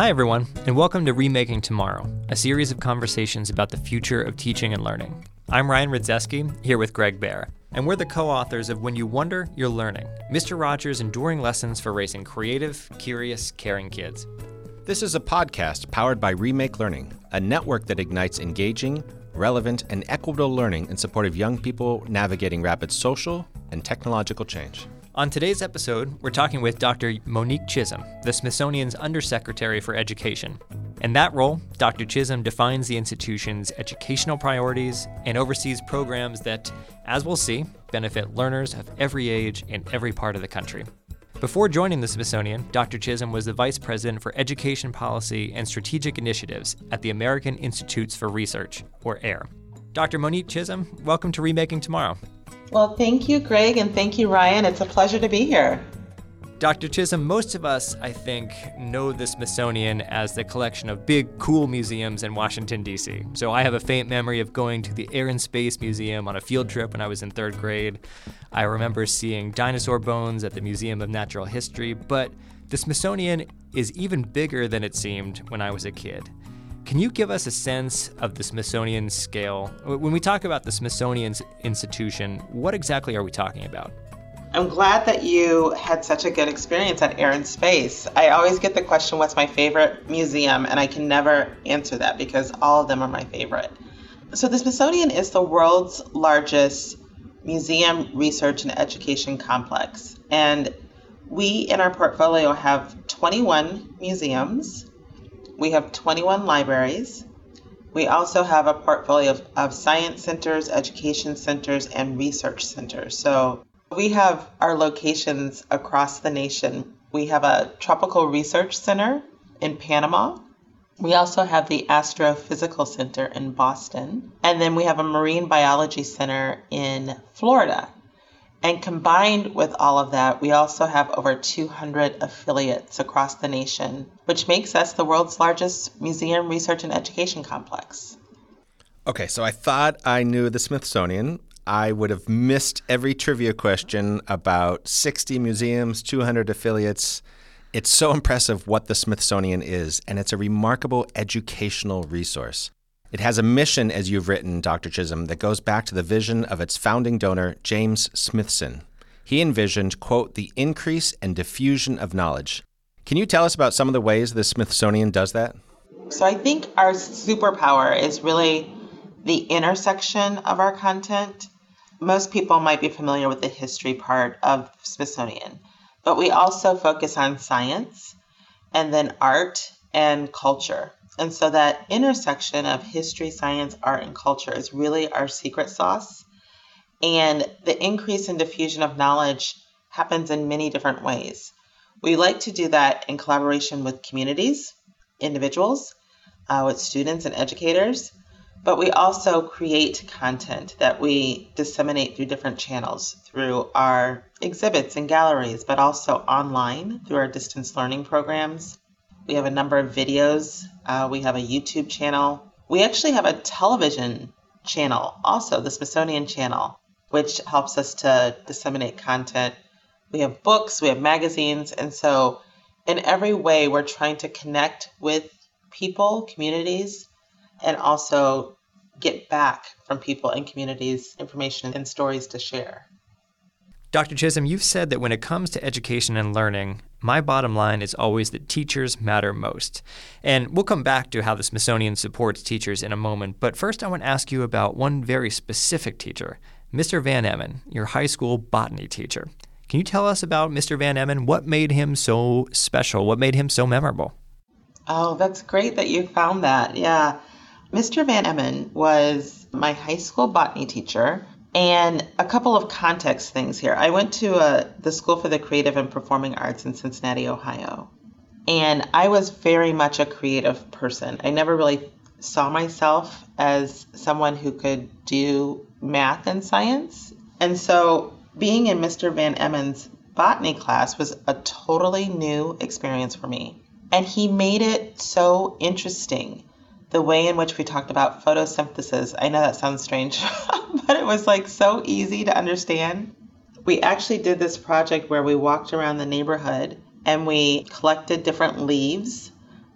Hi, everyone, and welcome to Remaking Tomorrow, a series of conversations about the future of teaching and learning. I'm Ryan Rydzewski, here with Gregg Behr, and we're the co authors of When You Wonder, You're Learning Mr. Rogers' Enduring Lessons for Raising Creative, Curious, Caring Kids. This is a podcast powered by Remake Learning, a network that ignites engaging, relevant, and equitable learning in support of young people navigating rapid social and technological change. On today's episode, we're talking with Dr. Monique Chism, the Smithsonian's Undersecretary for Education. In that role, Dr. Chism defines the institution's educational priorities and oversees programs that, as we'll see, benefit learners of every age in every part of the country. Before joining the Smithsonian, Dr. Chism was the Vice President for Education Policy and Strategic Initiatives at the American Institutes for Research, or AIR. Dr. Monique Chism, welcome to Remaking Tomorrow. Well, thank you, Greg, and thank you, Ryan. It's a pleasure to be here. Dr. Chism, most of us, I think, know the Smithsonian as the collection of big, cool museums in Washington, D.C. So I have a faint memory of going to the Air and Space Museum on a field trip when I was in third grade. I remember seeing dinosaur bones at the Museum of Natural History, but the Smithsonian is even bigger than it seemed when I was a kid. Can you give us a sense of the Smithsonian scale? When we talk about the Smithsonian institution, what exactly are we talking about? I'm glad that you had such a good experience at Air and Space. I always get the question, what's my favorite museum? And I can never answer that because all of them are my favorite. So, the Smithsonian is the world's largest museum research and education complex. And we in our portfolio have 21 museums, we have 21 libraries. We also have a portfolio of, of science centers, education centers, and research centers. So we have our locations across the nation. We have a tropical research center in Panama. We also have the Astrophysical Center in Boston. And then we have a marine biology center in Florida. And combined with all of that, we also have over 200 affiliates across the nation, which makes us the world's largest museum research and education complex. Okay, so I thought I knew the Smithsonian. I would have missed every trivia question about 60 museums, 200 affiliates. It's so impressive what the Smithsonian is, and it's a remarkable educational resource. It has a mission, as you've written, Dr. Chism, that goes back to the vision of its founding donor, James Smithson. He envisioned, quote, the increase and diffusion of knowledge. Can you tell us about some of the ways the Smithsonian does that? So I think our superpower is really the intersection of our content. Most people might be familiar with the history part of Smithsonian, but we also focus on science and then art and culture. And so that intersection of history, science, art, and culture is really our secret sauce. And the increase in diffusion of knowledge happens in many different ways. We like to do that in collaboration with communities, individuals, uh, with students and educators, but we also create content that we disseminate through different channels through our exhibits and galleries, but also online through our distance learning programs we have a number of videos. Uh, we have a YouTube channel. We actually have a television channel, also the Smithsonian channel, which helps us to disseminate content. We have books, we have magazines, and so in every way, we're trying to connect with people, communities, and also get back from people and communities information and stories to share. Dr. Chism, you've said that when it comes to education and learning, my bottom line is always that teachers matter most. And we'll come back to how the Smithsonian supports teachers in a moment, but first I want to ask you about one very specific teacher, Mr. Van Emmen, your high school botany teacher. Can you tell us about Mr. Van Emmen? What made him so special? What made him so memorable? Oh, that's great that you found that. Yeah. Mr. Van Emmen was my high school botany teacher and a couple of context things here. I went to uh, the School for the Creative and Performing Arts in Cincinnati, Ohio. And I was very much a creative person. I never really saw myself as someone who could do math and science. And so being in Mr. Van Emmen's botany class was a totally new experience for me. And he made it so interesting the way in which we talked about photosynthesis. I know that sounds strange, but it was like so easy to understand. We actually did this project where we walked around the neighborhood and we collected different leaves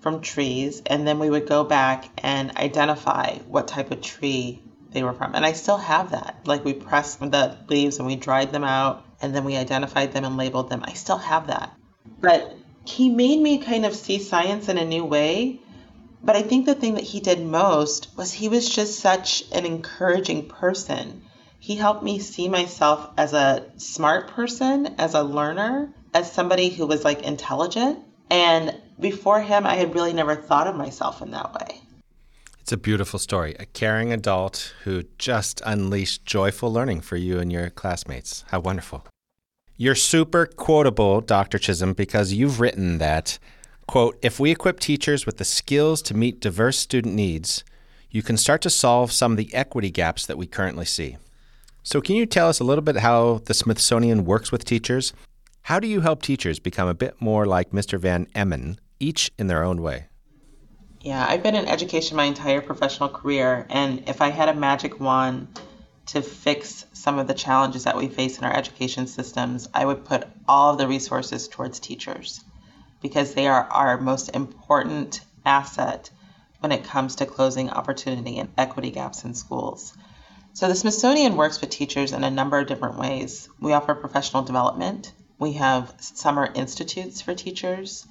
from trees, and then we would go back and identify what type of tree they were from. And I still have that. Like we pressed the leaves and we dried them out, and then we identified them and labeled them. I still have that. But he made me kind of see science in a new way. But I think the thing that he did most was he was just such an encouraging person. He helped me see myself as a smart person, as a learner, as somebody who was like intelligent. And before him, I had really never thought of myself in that way. It's a beautiful story. A caring adult who just unleashed joyful learning for you and your classmates. How wonderful. You're super quotable, Dr. Chism, because you've written that, quote, if we equip teachers with the skills to meet diverse student needs, you can start to solve some of the equity gaps that we currently see. So, can you tell us a little bit how the Smithsonian works with teachers? How do you help teachers become a bit more like Mr. Van Emmen each in their own way. Yeah, I've been in education my entire professional career, and if I had a magic wand to fix some of the challenges that we face in our education systems, I would put all of the resources towards teachers because they are our most important asset when it comes to closing opportunity and equity gaps in schools. So, the Smithsonian works with teachers in a number of different ways. We offer professional development, we have summer institutes for teachers,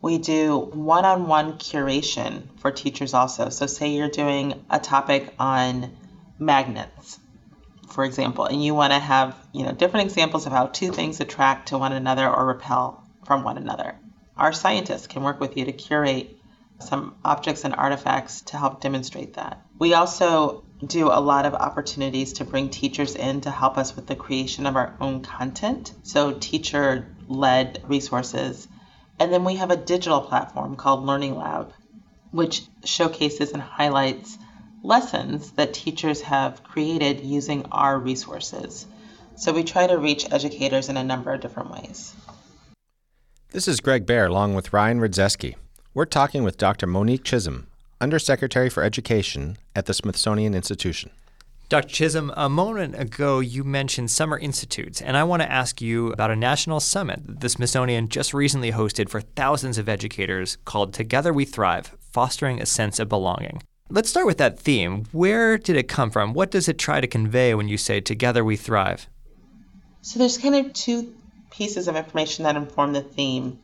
we do one on one curation for teachers also. So, say you're doing a topic on magnets, for example, and you want to have you know different examples of how two things attract to one another or repel from one another. Our scientists can work with you to curate some objects and artifacts to help demonstrate that. We also do a lot of opportunities to bring teachers in to help us with the creation of our own content. So, teacher led resources and then we have a digital platform called Learning Lab, which showcases and highlights lessons that teachers have created using our resources. So we try to reach educators in a number of different ways. This is Gregg Behr along with Ryan Rydzewski. We're talking with Dr. Monique Chism, Undersecretary for Education at the Smithsonian Institution. Dr. Chism, a moment ago you mentioned summer institutes, and I want to ask you about a national summit that the Smithsonian just recently hosted for thousands of educators called Together We Thrive Fostering a Sense of Belonging. Let's start with that theme. Where did it come from? What does it try to convey when you say Together We Thrive? So there's kind of two pieces of information that inform the theme.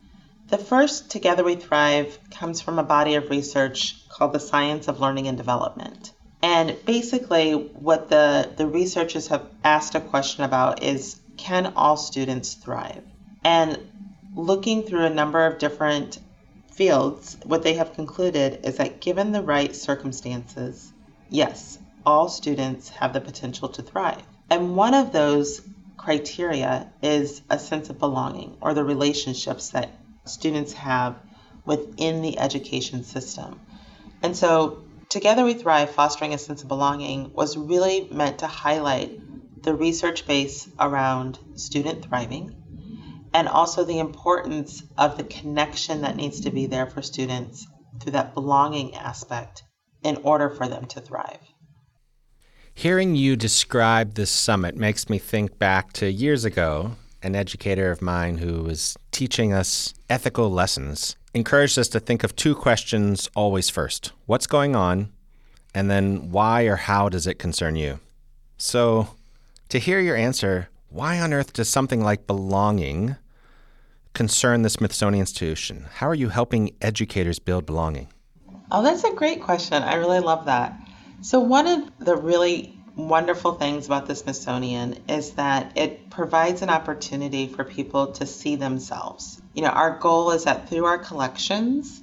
The first, Together We Thrive, comes from a body of research called the Science of Learning and Development. And basically, what the, the researchers have asked a question about is can all students thrive? And looking through a number of different fields, what they have concluded is that given the right circumstances, yes, all students have the potential to thrive. And one of those criteria is a sense of belonging or the relationships that students have within the education system. And so Together We Thrive Fostering a Sense of Belonging was really meant to highlight the research base around student thriving and also the importance of the connection that needs to be there for students through that belonging aspect in order for them to thrive. Hearing you describe this summit makes me think back to years ago. An educator of mine who was teaching us ethical lessons encouraged us to think of two questions always first what's going on? And then why or how does it concern you? So, to hear your answer, why on earth does something like belonging concern the Smithsonian Institution? How are you helping educators build belonging? Oh, that's a great question. I really love that. So, one of the really wonderful things about the Smithsonian is that it provides an opportunity for people to see themselves. You know, our goal is that through our collections,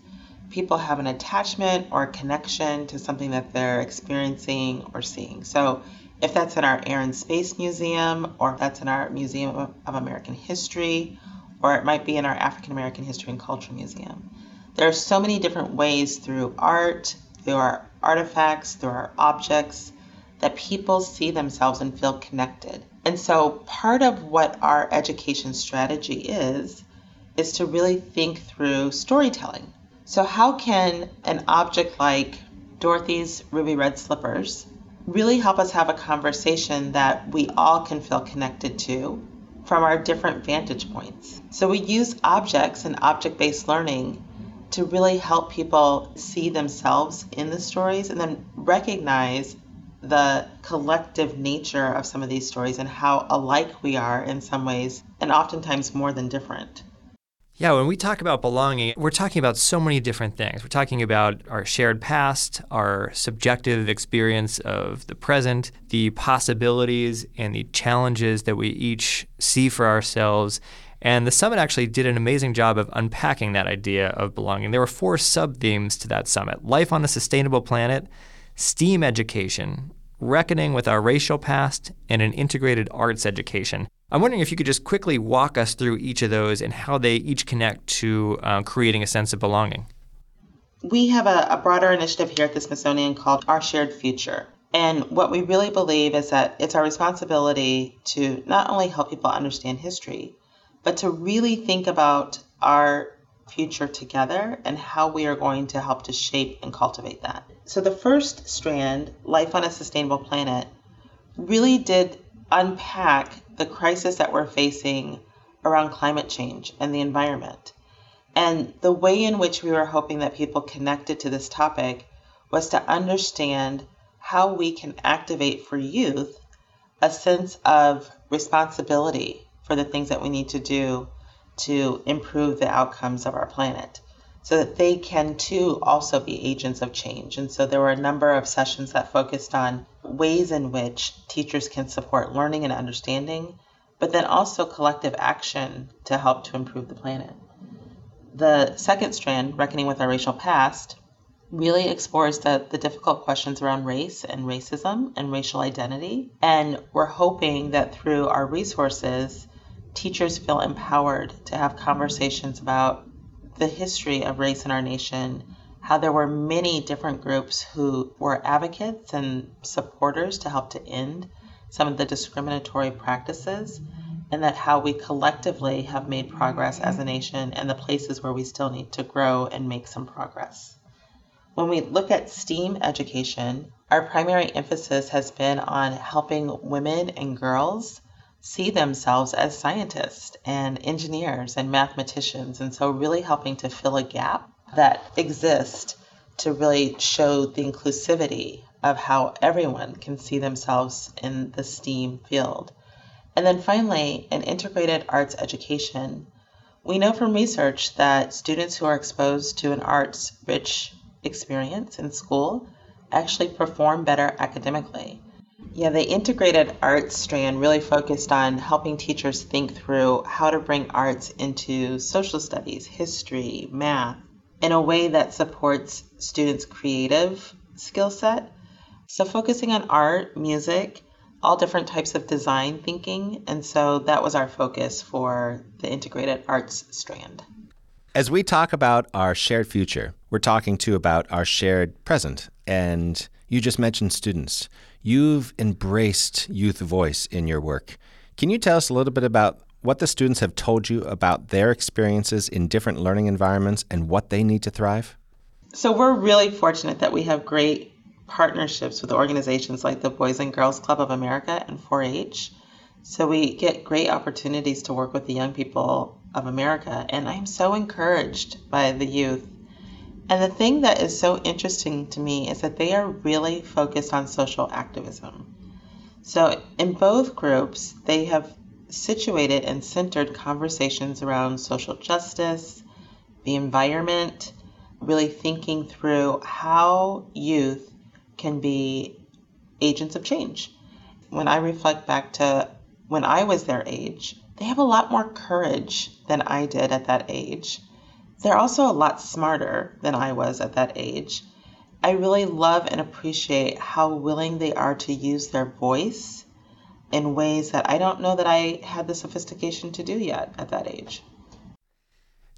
people have an attachment or connection to something that they're experiencing or seeing. So, if that's in our Air and Space Museum, or if that's in our Museum of American History, or it might be in our African American History and Culture Museum. There are so many different ways through art, through our artifacts, through our objects, that people see themselves and feel connected. And so, part of what our education strategy is, is to really think through storytelling. So, how can an object like Dorothy's ruby red slippers really help us have a conversation that we all can feel connected to from our different vantage points? So, we use objects and object based learning to really help people see themselves in the stories and then recognize the collective nature of some of these stories and how alike we are in some ways, and oftentimes more than different. Yeah, when we talk about belonging, we're talking about so many different things. We're talking about our shared past, our subjective experience of the present, the possibilities and the challenges that we each see for ourselves. And the summit actually did an amazing job of unpacking that idea of belonging. There were four sub themes to that summit life on a sustainable planet, STEAM education, reckoning with our racial past, and an integrated arts education. I'm wondering if you could just quickly walk us through each of those and how they each connect to uh, creating a sense of belonging. We have a, a broader initiative here at the Smithsonian called Our Shared Future. And what we really believe is that it's our responsibility to not only help people understand history, but to really think about our future together and how we are going to help to shape and cultivate that. So, the first strand, Life on a Sustainable Planet, really did unpack the crisis that we're facing around climate change and the environment. And the way in which we were hoping that people connected to this topic was to understand how we can activate for youth a sense of responsibility for the things that we need to do to improve the outcomes of our planet so that they can too also be agents of change. And so there were a number of sessions that focused on ways in which teachers can support learning and understanding, but then also collective action to help to improve the planet. The second strand, Reckoning with Our Racial Past, really explores the, the difficult questions around race and racism and racial identity. And we're hoping that through our resources, teachers feel empowered to have conversations about the history of race in our nation, how there were many different groups who were advocates and supporters to help to end some of the discriminatory practices, and that how we collectively have made progress as a nation and the places where we still need to grow and make some progress. When we look at STEAM education, our primary emphasis has been on helping women and girls see themselves as scientists and engineers and mathematicians. And so, really helping to fill a gap that exists to really show the inclusivity of how everyone can see themselves in the STEAM field. And then finally, an integrated arts education. We know from research that students who are exposed to an arts rich experience in school actually perform better academically. Yeah, the integrated arts strand really focused on helping teachers think through how to bring arts into social studies, history, math, in a way that supports students' creative skill set. So, focusing on art, music, all different types of design thinking. And so that was our focus for the integrated arts strand. As we talk about our shared future, we're talking too about our shared present. And you just mentioned students. You've embraced youth voice in your work. Can you tell us a little bit about what the students have told you about their experiences in different learning environments and what they need to thrive? So, we're really fortunate that we have great partnerships with organizations like the Boys and Girls Club of America and 4 H. So, we get great opportunities to work with the young people of America. And I'm so encouraged by the youth and the thing that is so interesting to me is that they are really focused on social activism. So, in both groups, they have situated and centered conversations around social justice, the environment, really thinking through how youth can be agents of change. When I reflect back to when I was their age, they have a lot more courage than I did at that age. They're also a lot smarter than I was at that age. I really love and appreciate how willing they are to use their voice in ways that I don't know that I had the sophistication to do yet at that age.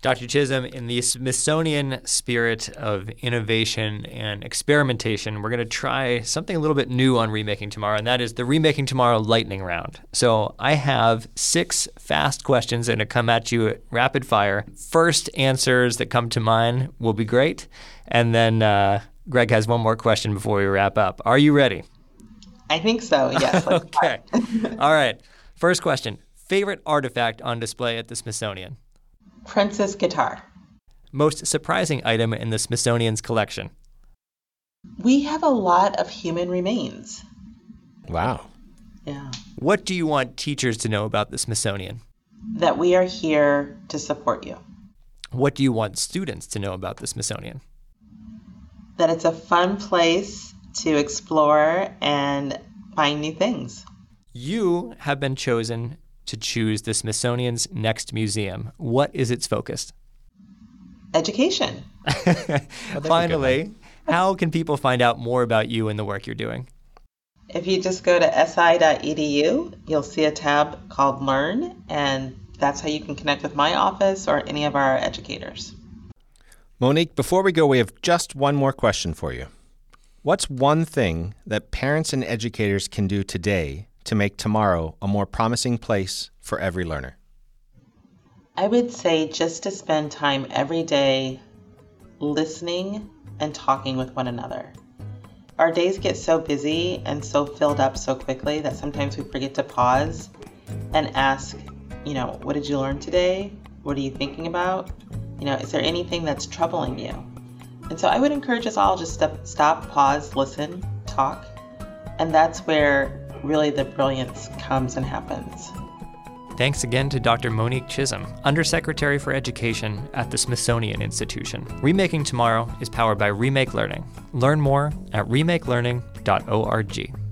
Dr. Chism, in the Smithsonian spirit of innovation and experimentation, we're going to try something a little bit new on Remaking Tomorrow, and that is the Remaking Tomorrow lightning round. So I have six fast questions that are going to come at you at rapid fire. First answers that come to mind will be great. And then uh, Greg has one more question before we wrap up. Are you ready? I think so, yes. okay. All right. First question Favorite artifact on display at the Smithsonian? Prince's guitar. Most surprising item in the Smithsonian's collection? We have a lot of human remains. Wow. Yeah. What do you want teachers to know about the Smithsonian? That we are here to support you. What do you want students to know about the Smithsonian? That it's a fun place to explore and find new things. You have been chosen to choose the Smithsonian's next museum. What is its focus? Education. Finally, how can people find out more about you and the work you're doing? If you just go to si.edu, you'll see a tab called Learn, and that's how you can connect with my office or any of our educators. Monique, before we go, we have just one more question for you. What's one thing that parents and educators can do today to make tomorrow a more promising place for every learner? I would say just to spend time every day listening and talking with one another. Our days get so busy and so filled up so quickly that sometimes we forget to pause and ask, you know, what did you learn today? What are you thinking about? You know, is there anything that's troubling you? And so I would encourage us all just to stop, pause, listen, talk. And that's where really the brilliance comes and happens. Thanks again to Dr. Monique Chism, Undersecretary for Education at the Smithsonian Institution. Remaking Tomorrow is powered by Remake Learning. Learn more at remakelearning.org.